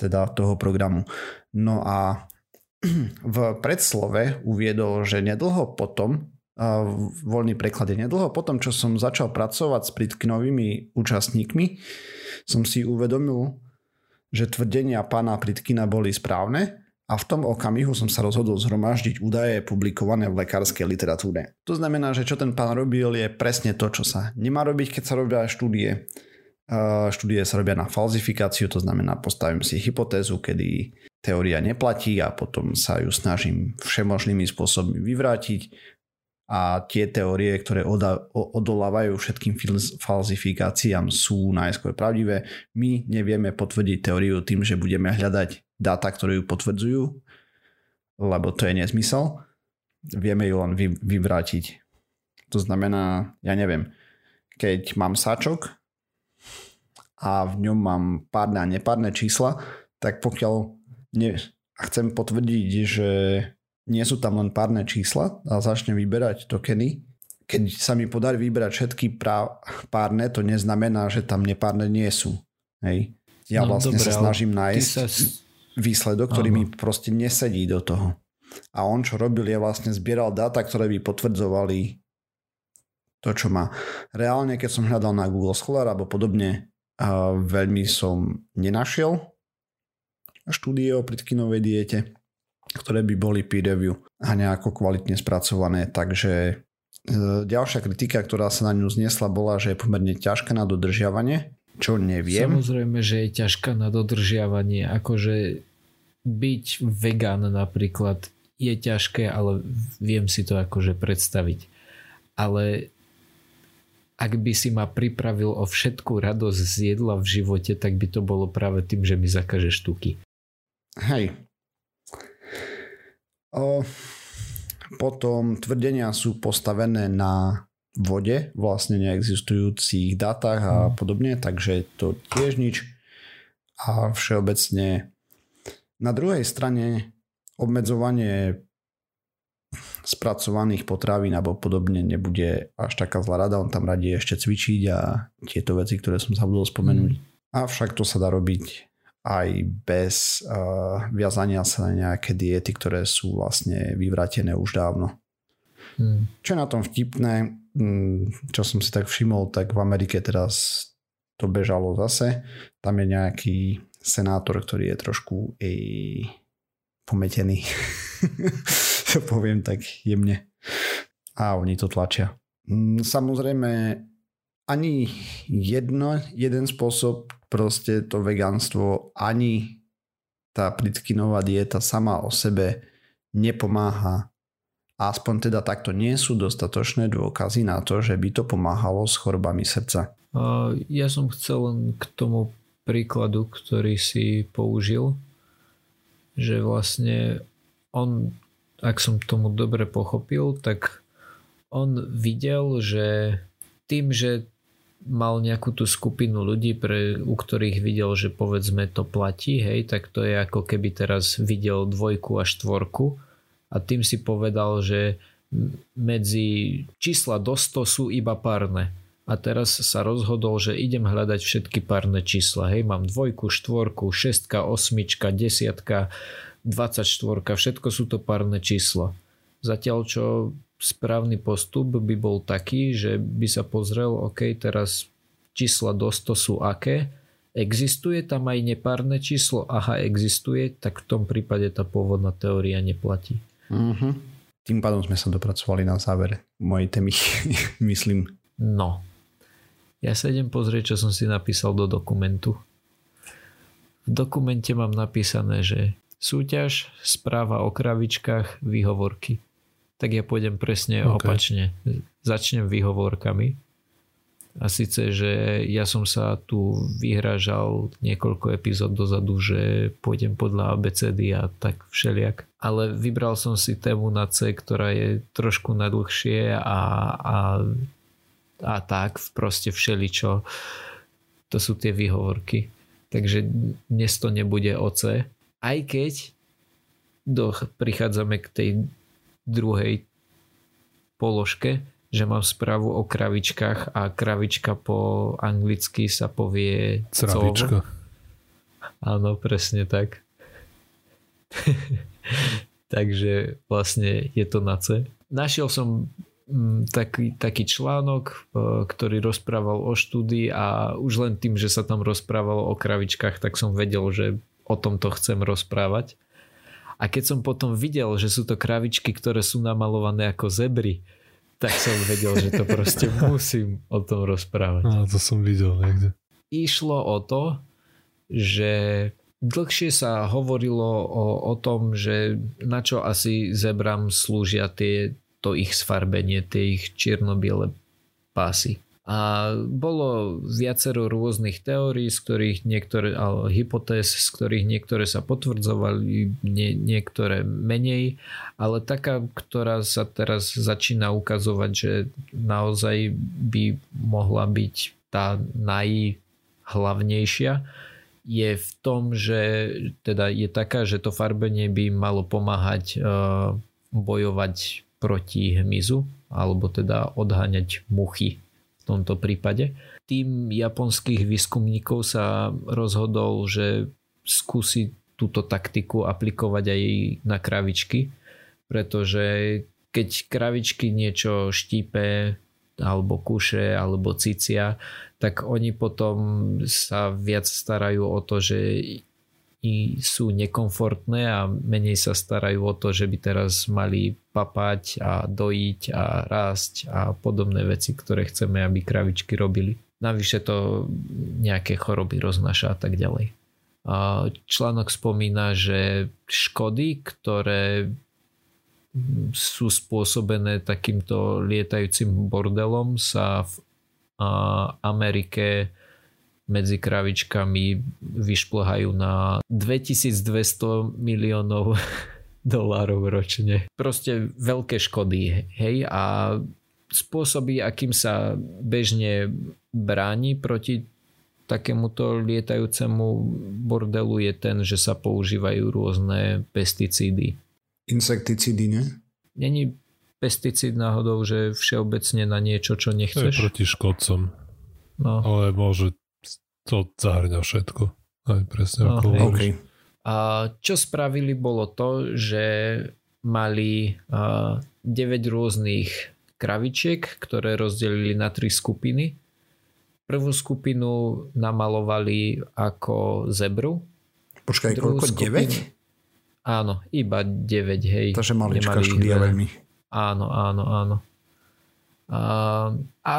teda toho programu. No a (clears throat) v predslove uviedol, že nedlho potom, voľný preklad je nedlho potom, čo som začal pracovať s pritkinovými účastníkmi, som si uvedomil, že tvrdenia pána Pritkina boli správne a v tom okamihu som sa rozhodol zhromaždiť údaje publikované v lekárskej literatúre. To znamená, že čo ten pán robil je presne to, čo sa nemá robiť, keď sa robia štúdie. Štúdie sa robia na falzifikáciu, to znamená postavím si hypotézu, kedy teória neplatí a potom sa ju snažím všemožnými spôsobmi vyvrátiť a tie teórie, ktoré odolávajú všetkým falzifikáciám sú najskôr pravdivé. My nevieme potvrdiť teóriu tým, že budeme hľadať dáta, ktoré ju potvrdzujú, lebo to je nezmysel. Vieme ju len vy, vyvrátiť. To znamená, ja neviem, keď mám sáčok a v ňom mám párne a nepárne čísla, tak pokiaľ ne, chcem potvrdiť, že nie sú tam len párne čísla a začnem vyberať tokeny, keď sa mi podarí vyberať všetky prá- párne, to neznamená, že tam nepárne nie sú. Hej. Ja no, vlastne dobré, sa snažím nájsť sa výsledok, ktorý Aha. mi proste nesedí do toho. A on čo robil je vlastne zbieral dáta, ktoré by potvrdzovali to, čo má. Reálne, keď som hľadal na Google Scholar alebo podobne, veľmi som nenašiel štúdie o pritkinovej diete, ktoré by boli peer review a nejako kvalitne spracované. Takže e, ďalšia kritika, ktorá sa na ňu zniesla, bola, že je pomerne ťažká na dodržiavanie, čo neviem. Samozrejme, že je ťažká na dodržiavanie. Akože byť vegan napríklad je ťažké, ale viem si to akože predstaviť. Ale ak by si ma pripravil o všetku radosť z jedla v živote, tak by to bolo práve tým, že mi zakažeš tuky. Hej. Potom tvrdenia sú postavené na vode, vlastne neexistujúcich dátach a hmm. podobne, takže to tiež nič. A všeobecne na druhej strane obmedzovanie spracovaných potravín alebo podobne nebude až taká zlá rada, on tam radí ešte cvičiť a tieto veci, ktoré som zabudol spomenúť. Mm. Avšak to sa dá robiť aj bez uh, viazania sa na nejaké diety, ktoré sú vlastne vyvratené už dávno. Mm. Čo je na tom vtipné, Mm, čo som si tak všimol, tak v Amerike teraz to bežalo zase. Tam je nejaký senátor, ktorý je trošku ej, pometený. to (laughs) poviem tak jemne. A oni to tlačia. Mm, samozrejme, ani jedno, jeden spôsob proste to vegánstvo ani tá pritkinová dieta sama o sebe nepomáha. Aspoň teda takto nie sú dostatočné dôkazy na to, že by to pomáhalo s chorobami srdca. Ja som chcel len k tomu príkladu, ktorý si použil, že vlastne on, ak som tomu dobre pochopil, tak on videl, že tým, že mal nejakú tú skupinu ľudí, pre, u ktorých videl, že povedzme to platí, hej, tak to je ako keby teraz videl dvojku a štvorku a tým si povedal, že medzi čísla do 100 sú iba párne. A teraz sa rozhodol, že idem hľadať všetky párne čísla. Hej, mám dvojku, štvorku, šestka, osmička, desiatka, 24, všetko sú to párne čísla. Zatiaľ čo správny postup by bol taký, že by sa pozrel, OK, teraz čísla do 100 sú aké, existuje tam aj nepárne číslo, aha, existuje, tak v tom prípade tá pôvodná teória neplatí. Mm-hmm. Tým pádom sme sa dopracovali na záver mojej témy, (laughs) myslím. No. Ja sa idem pozrieť, čo som si napísal do dokumentu. V dokumente mám napísané, že súťaž, správa o kravičkách, výhovorky tak ja pôjdem presne okay. opačne. Začnem výhovorkami. A síce, že ja som sa tu vyhražal niekoľko epizód dozadu, že pôjdem podľa ABCD a tak všeliak. Ale vybral som si tému na C, ktorá je trošku nadlhšie a, a, a tak proste všeličo. To sú tie výhovorky. Takže dnes to nebude o C. Aj keď do, prichádzame k tej druhej položke, že mám správu o kravičkách a kravička po anglicky sa povie Cravička. Áno, presne tak. (laughs) Takže vlastne je to na C. Našiel som mm, taký, taký článok, e, ktorý rozprával o štúdii a už len tým, že sa tam rozprávalo o kravičkách, tak som vedel, že o tomto chcem rozprávať. A keď som potom videl, že sú to kravičky, ktoré sú namalované ako zebry, tak som vedel, že to proste (laughs) musím o tom rozprávať. No, to som videl niekde. Išlo o to, že dlhšie sa hovorilo o, o tom, že na čo asi zebram slúžia tie, to ich sfarbenie, tie ich čierno-biele pásy. A bolo viacero rôznych teórií, z ktorých niektoré, ale hypotéz, z ktorých niektoré sa potvrdzovali, nie, niektoré menej, ale taká, ktorá sa teraz začína ukazovať, že naozaj by mohla byť tá najhlavnejšia, je v tom, že teda je taká, že to farbenie by malo pomáhať uh, bojovať proti hmyzu, alebo teda odháňať muchy tomto prípade. Tým japonských výskumníkov sa rozhodol, že skúsi túto taktiku aplikovať aj na kravičky, pretože keď kravičky niečo štípe alebo kuše alebo cicia, tak oni potom sa viac starajú o to, že sú nekomfortné a menej sa starajú o to, že by teraz mali papať a dojiť a rásť a podobné veci, ktoré chceme, aby kravičky robili. Navyše to nejaké choroby roznáša a tak ďalej. Článok spomína, že škody, ktoré sú spôsobené takýmto lietajúcim bordelom sa v Amerike medzi kravičkami vyšplhajú na 2200 miliónov (laughs) dolárov ročne. Proste veľké škody, hej, a spôsoby, akým sa bežne bráni proti takémuto lietajúcemu bordelu je ten, že sa používajú rôzne pesticídy. Insekticídy, ne? Není pesticíd náhodou, že všeobecne na niečo, čo nechceš? To je proti škodcom. No. Ale môže to zahrňa všetko. Aj presne no, ako okay. A čo spravili bolo to, že mali uh, 9 rôznych kravičiek, ktoré rozdelili na tri skupiny. Prvú skupinu namalovali ako zebru. Počkaj, koľko? Skupinu, 9? Áno, iba 9, hej. Takže maličká štúdia veľmi. Áno, áno, áno. A, a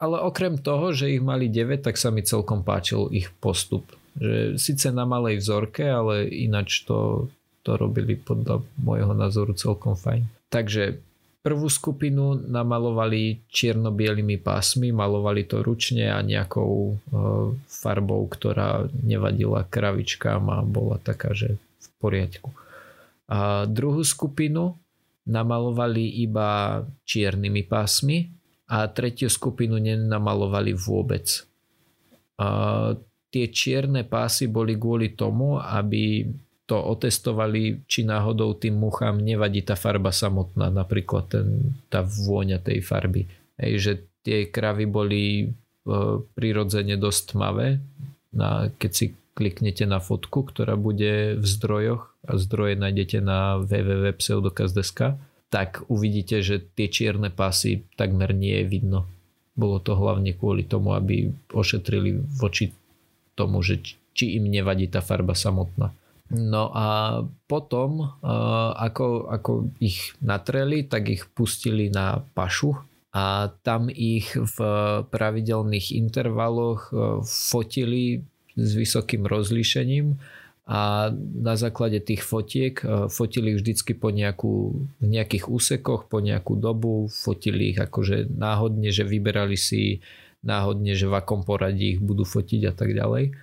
ale okrem toho, že ich mali 9, tak sa mi celkom páčil ich postup. Že síce na malej vzorke, ale ináč to, to robili podľa môjho názoru celkom fajn. Takže prvú skupinu namalovali čierno-bielými pásmi, malovali to ručne a nejakou e, farbou, ktorá nevadila kravičkám a bola taká, že v poriadku. A druhú skupinu namalovali iba čiernymi pásmi a tretiu skupinu nenamalovali vôbec. A tie čierne pásy boli kvôli tomu, aby to otestovali, či náhodou tým muchám nevadí tá farba samotná, napríklad ten, tá vôňa tej farby. Hej, že tie kravy boli e, prirodzene dosť tmavé. Na, keď si kliknete na fotku, ktorá bude v zdrojoch a zdroje nájdete na www.pseudokaz.sk, tak uvidíte, že tie čierne pásy takmer nie je vidno. Bolo to hlavne kvôli tomu, aby ošetrili voči tomu, že či im nevadí tá farba samotná. No a potom, ako, ako ich natreli, tak ich pustili na pašu a tam ich v pravidelných intervaloch fotili s vysokým rozlíšením a na základe tých fotiek fotili vždycky po nejakú, v nejakých úsekoch po nejakú dobu, fotili ich akože náhodne, že vyberali si náhodne, že v akom poradí ich budú fotiť a tak ďalej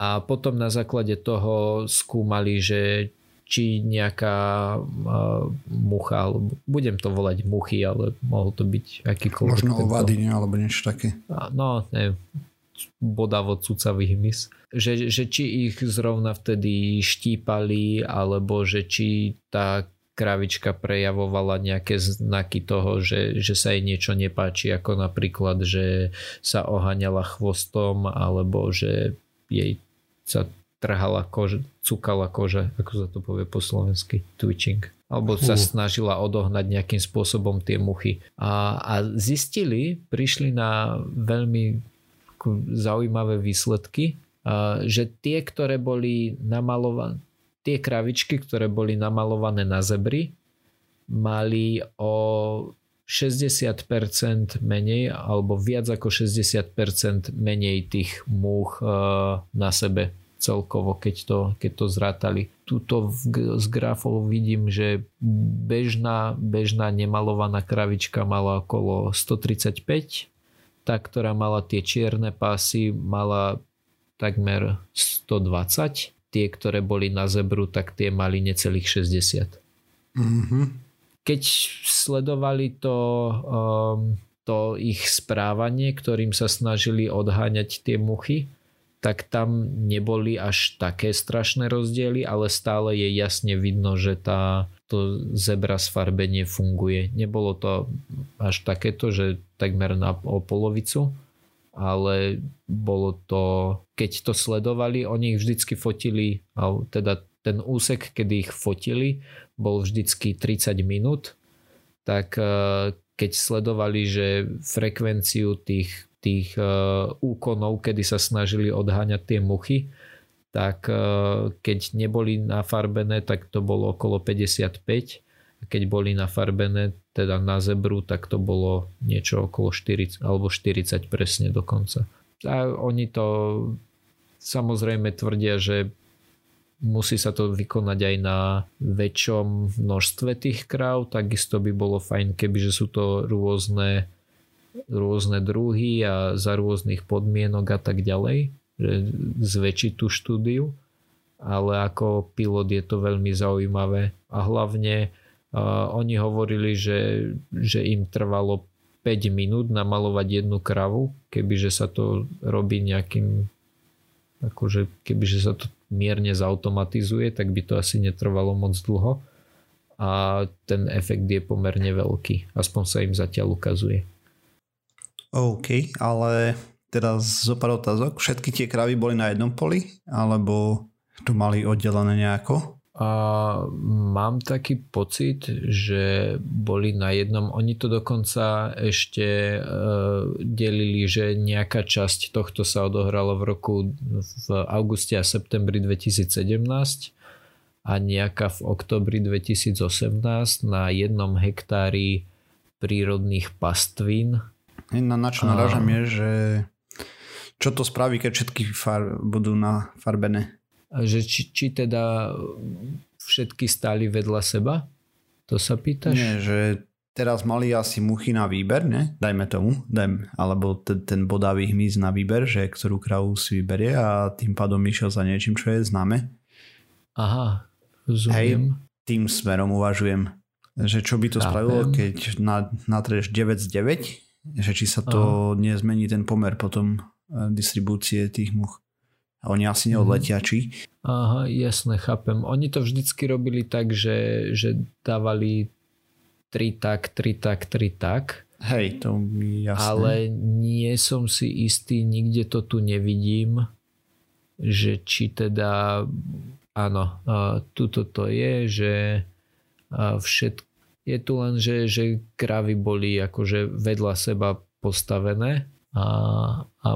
a potom na základe toho skúmali, že či nejaká uh, mucha, alebo budem to volať muchy, ale mohol to byť akýkoľvek. Možno ovady, alebo niečo také. No, ne, bodavo cucavý hmyz. Že, že či ich zrovna vtedy štípali, alebo že či tá kravička prejavovala nejaké znaky toho, že, že sa jej niečo nepáči, ako napríklad, že sa oháňala chvostom, alebo že jej sa trhala koža, cukala koža, ako sa to povie po slovensky, twitching. Alebo sa snažila odohnať nejakým spôsobom tie muchy. A, a zistili, prišli na veľmi zaujímavé výsledky, že tie, ktoré boli namalované, tie kravičky, ktoré boli namalované na zebry, mali o 60% menej alebo viac ako 60% menej tých múch na sebe celkovo, keď to, keď to zrátali. Tuto z grafov vidím, že bežná, bežná nemalovaná kravička mala okolo 135, tá, ktorá mala tie čierne pásy, mala takmer 120, tie, ktoré boli na zebru, tak tie mali necelých 60. Mm-hmm. Keď sledovali to, um, to ich správanie, ktorým sa snažili odháňať tie muchy, tak tam neboli až také strašné rozdiely, ale stále je jasne vidno, že tá, to zebra sfarbenie funguje. Nebolo to až takéto, že takmer na o polovicu, ale bolo to, keď to sledovali, oni ich vždycky fotili, teda ten úsek, kedy ich fotili, bol vždycky 30 minút, tak eh, keď sledovali, že frekvenciu tých tých uh, úkonov, kedy sa snažili odháňať tie muchy, tak uh, keď neboli nafarbené, tak to bolo okolo 55 a keď boli nafarbené teda na zebru, tak to bolo niečo okolo 40 alebo 40 presne dokonca. A oni to samozrejme tvrdia, že musí sa to vykonať aj na väčšom množstve tých kráv, takisto by bolo fajn, kebyže sú to rôzne rôzne druhy a za rôznych podmienok a tak ďalej, že zväčšiť tú štúdiu, ale ako pilot je to veľmi zaujímavé a hlavne uh, oni hovorili, že, že im trvalo 5 minút namalovať jednu kravu, kebyže sa to robí nejakým akože kebyže sa to mierne zautomatizuje, tak by to asi netrvalo moc dlho a ten efekt je pomerne veľký. Aspoň sa im zatiaľ ukazuje. OK, ale teraz zo pár otázok. Všetky tie kravy boli na jednom poli? Alebo tu mali oddelené nejako? A mám taký pocit, že boli na jednom. Oni to dokonca ešte e, delili, že nejaká časť tohto sa odohrala v roku v auguste a septembri 2017 a nejaká v oktobri 2018 na jednom hektári prírodných pastvín na, na čo narážam je, že čo to spraví, keď všetky far budú nafarbené? A že či, či teda všetky stáli vedľa seba? To sa pýtaš? Nie, že teraz mali asi muchy na výber, ne? Dajme tomu, dajme, alebo ten, ten bodavý hmyz na výber, že ktorú kravu si vyberie a tým pádom išiel za niečím, čo je známe. Aha, rozumiem. Hej, tým smerom uvažujem, že čo by to Chápem. spravilo, keď natreš 9 z 9, že či sa to Aha. nezmení ten pomer potom e, distribúcie tých much. A oni asi neodletia, či? Aha, jasne, chápem. Oni to vždycky robili tak, že, že dávali 3 tak, 3 tak, 3 tak. Hej, to mi jasné. Ale nie som si istý, nikde to tu nevidím, že či teda áno, tuto to je, že všetko je tu len, že, že kravy boli akože vedľa seba postavené a, a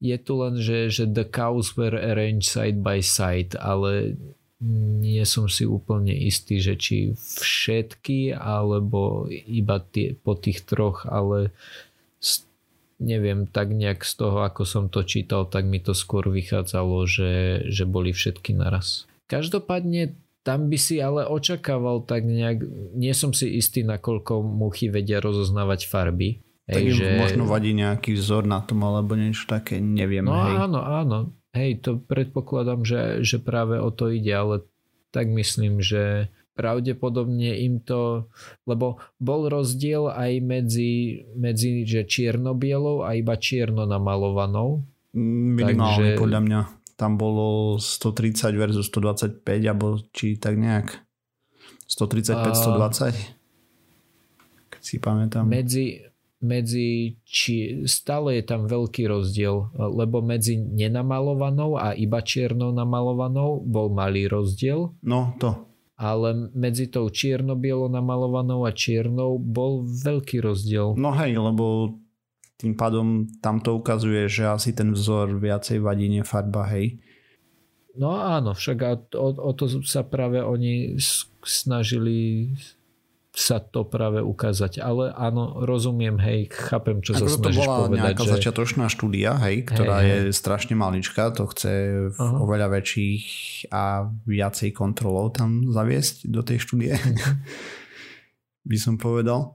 je tu len, že, že the cows were arranged side by side, ale nie som si úplne istý, že či všetky, alebo iba tie, po tých troch, ale neviem, tak nejak z toho, ako som to čítal, tak mi to skôr vychádzalo, že, že boli všetky naraz. Každopádne tam by si ale očakával tak nejak, nie som si istý, nakoľko muchy vedia rozoznávať farby. Tak hej, že... možno vadí nejaký vzor na tom alebo niečo také, neviem. No hej. áno, áno, Hej, to predpokladám, že, že práve o to ide, ale tak myslím, že pravdepodobne im to, lebo bol rozdiel aj medzi, medzi že čierno-bielou a iba čierno namalovanou. Minimálne Takže, podľa mňa. Tam bolo 130 versus 125, alebo či tak nejak. 135, 120. Keď si pamätám. Medzi, medzi či, stále je tam veľký rozdiel, lebo medzi nenamalovanou a iba čiernou namalovanou bol malý rozdiel. No to. Ale medzi tou čierno-bielo namalovanou a čiernou bol veľký rozdiel. No hej, lebo tým pádom tam to ukazuje, že asi ten vzor viacej vadí nefarba, hej. No áno, však o, o to sa práve oni snažili sa to práve ukázať. Ale áno, rozumiem, hej, chápem, čo Ako sa snažíš to bola povedať. nejaká že... začiatočná štúdia, hej, ktorá hej, je hej. strašne maličká, to chce v Aha. oveľa väčších a viacej kontrolov tam zaviesť do tej štúdie. Mhm. (laughs) by som povedal.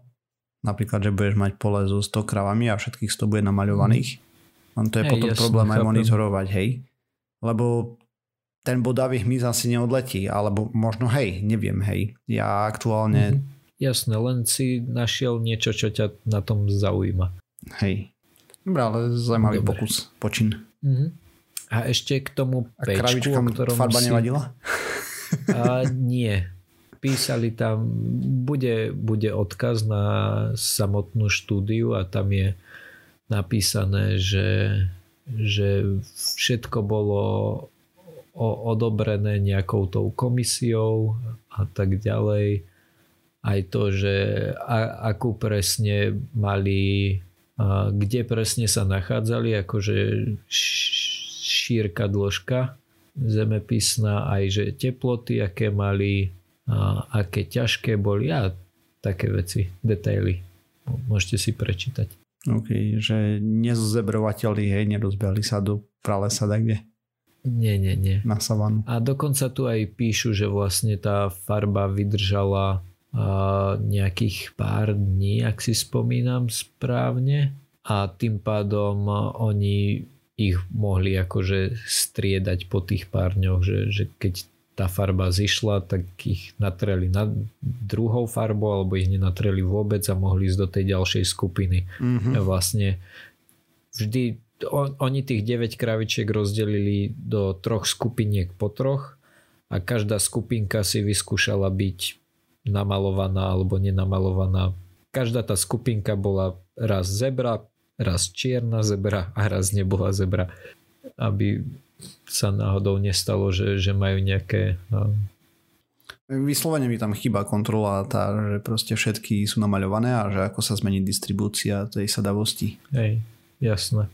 Napríklad, že budeš mať pole so 100 kravami a všetkých 100 bude namaľovaných. On to je hej, potom jasne, problém aj chápem. monitorovať, hej. Lebo ten bodavý hmyz asi neodletí, alebo možno hej, neviem, hej. Ja aktuálne mm-hmm Jasné, len si našiel niečo, čo ťa na tom zaujíma. Hej. Dobre, ale zaujímavý Dobre. pokus, počin. Uh-huh. A ešte k tomu A pečku, o ktorom farba si... nevadila? A nie. Písali tam, bude, bude odkaz na samotnú štúdiu a tam je napísané, že, že všetko bolo odobrené nejakou tou komisiou a tak ďalej aj to, že a, akú presne mali, a, kde presne sa nachádzali, akože šírka, dĺžka zemepisná, aj že teploty, aké mali, a, aké ťažké boli a také veci, detaily. Môžete si prečítať. OK, že nezebrovateľi, hej, nerozbehli sa do pralesa, tak kde? Nie, nie, nie. Na savanu. A dokonca tu aj píšu, že vlastne tá farba vydržala nejakých pár dní, ak si spomínam správne a tým pádom oni ich mohli akože striedať po tých pár dňoch, že, že keď tá farba zišla, tak ich natreli na druhou farbou alebo ich nenatreli vôbec a mohli ísť do tej ďalšej skupiny. Mm-hmm. Vlastne vždy on, oni tých 9 kravičiek rozdelili do troch skupiniek po troch a každá skupinka si vyskúšala byť namalovaná alebo nenamalovaná. Každá tá skupinka bola raz zebra, raz čierna zebra a raz nebola zebra. Aby sa náhodou nestalo, že, že majú nejaké... No... Vyslovene mi tam chýba kontrola tá, že proste všetky sú namaľované a že ako sa zmení distribúcia tej sadavosti. Hej, jasné.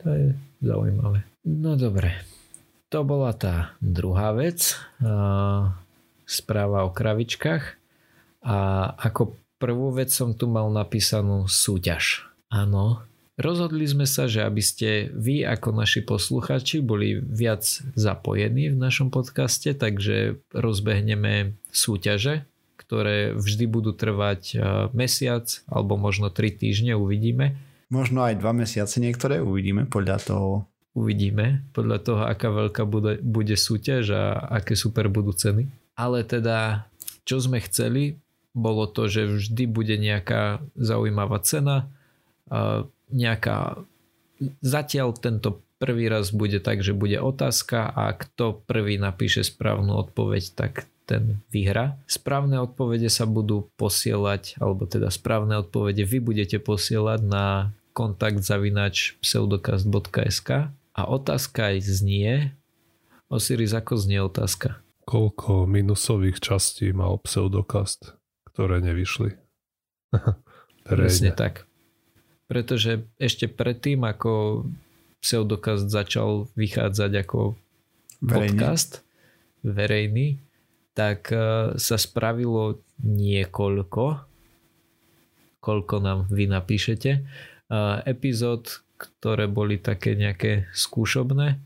To je zaujímavé. No dobre. To bola tá druhá vec správa o kravičkách a ako prvú vec som tu mal napísanú súťaž. Áno, Rozhodli sme sa, že aby ste vy ako naši posluchači boli viac zapojení v našom podcaste, takže rozbehneme súťaže, ktoré vždy budú trvať e, mesiac alebo možno 3 týždne, uvidíme. Možno aj 2 mesiace niektoré uvidíme podľa toho. Uvidíme podľa toho, aká veľká bude, bude súťaž a aké super budú ceny. Ale teda, čo sme chceli, bolo to, že vždy bude nejaká zaujímavá cena, nejaká zatiaľ tento prvý raz bude tak, že bude otázka a kto prvý napíše správnu odpoveď, tak ten vyhra. Správne odpovede sa budú posielať, alebo teda správne odpovede vy budete posielať na kontakt zavinač pseudokast.sk a otázka aj znie Osiris, ako znie otázka? Koľko minusových častí mal pseudokast, ktoré nevyšli? (laughs) Presne tak pretože ešte predtým, ako Pseudokast začal vychádzať ako verejný. podcast verejný, tak e, sa spravilo niekoľko, koľko nám vy napíšete, e, epizód, ktoré boli také nejaké skúšobné.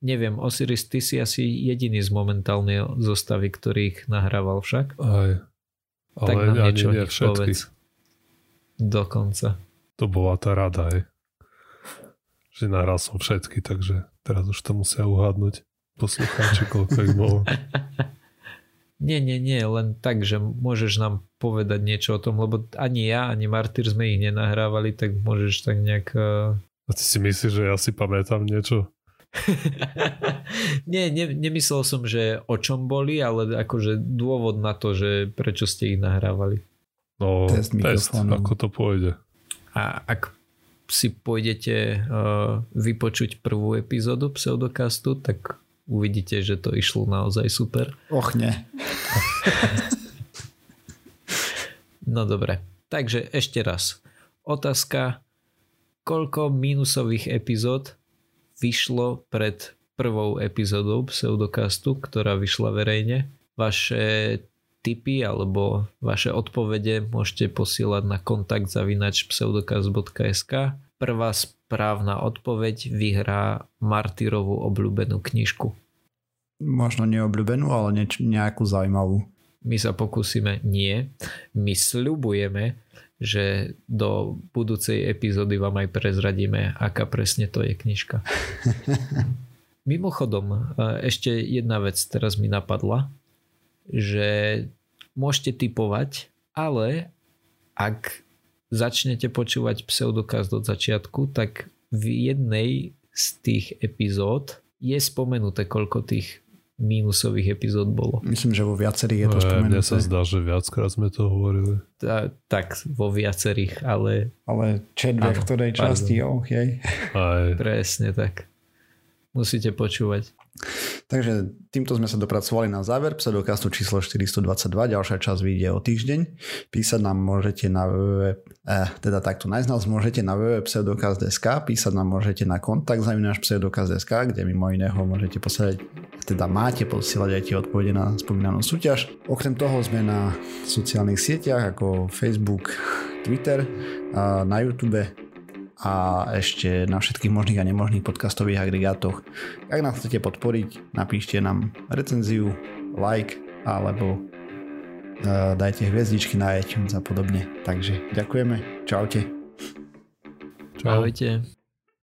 Neviem, Osiris, ty si asi jediný z momentálnej zostavy, ktorých nahrával však. Aj. Ale tak nám niečo nie. Povedz. Dokonca. To bola tá rada, aj. Že nahral som všetky, takže teraz už to musia uhádnuť poslucháči, koľko ich bolo. (laughs) Nie, nie, nie, len tak, že môžeš nám povedať niečo o tom, lebo ani ja, ani Martyr sme ich nenahrávali, tak môžeš tak nejak... Uh... A ty si myslíš, že ja si pamätám niečo? (laughs) nie, ne, nemyslel som, že o čom boli, ale akože dôvod na to, že prečo ste ich nahrávali. No, test, test ako to pôjde. A ak si pôjdete uh, vypočuť prvú epizódu Pseudokastu, tak uvidíte, že to išlo naozaj super. Och ne. (laughs) no dobre, takže ešte raz. Otázka, koľko mínusových epizód vyšlo pred prvou epizódou Pseudokastu, ktorá vyšla verejne. Vaše tipy alebo vaše odpovede môžete posielať na kontakt zavinač pseudokaz.sk. Prvá správna odpoveď vyhrá Martyrovú obľúbenú knižku. Možno neobľúbenú, ale nieč- nejakú zaujímavú. My sa pokúsime nie. My sľubujeme, že do budúcej epizódy vám aj prezradíme, aká presne to je knižka. (laughs) Mimochodom, ešte jedna vec teraz mi napadla že môžete typovať, ale ak začnete počúvať pseudokaz od začiatku, tak v jednej z tých epizód je spomenuté, koľko tých mínusových epizód bolo. Myslím, že vo viacerých je to spomenuté. Mne sa zdá, že viackrát sme to hovorili. Ta, tak, vo viacerých, ale... Ale četve v ktorej časti, okay. Aj. Presne tak. Musíte počúvať. Takže týmto sme sa dopracovali na záver pseudokastu číslo 422, ďalšia časť vyjde o týždeň. Písať nám môžete na www, eh, teda takto nájsť nás môžete na www.pseudokast.sk, písať nám môžete na kontakt náš pseudokast.sk, kde mimo iného môžete posielať, teda máte posielať aj tie odpovede na spomínanú súťaž. Okrem toho sme na sociálnych sieťach ako Facebook, Twitter, na YouTube a ešte na všetkých možných a nemožných podcastových agregátoch. Ak nás chcete podporiť, napíšte nám recenziu, like alebo uh, dajte hviezdičky na iTunes a podobne. Takže ďakujeme. Čaute. Čau. Ahojte.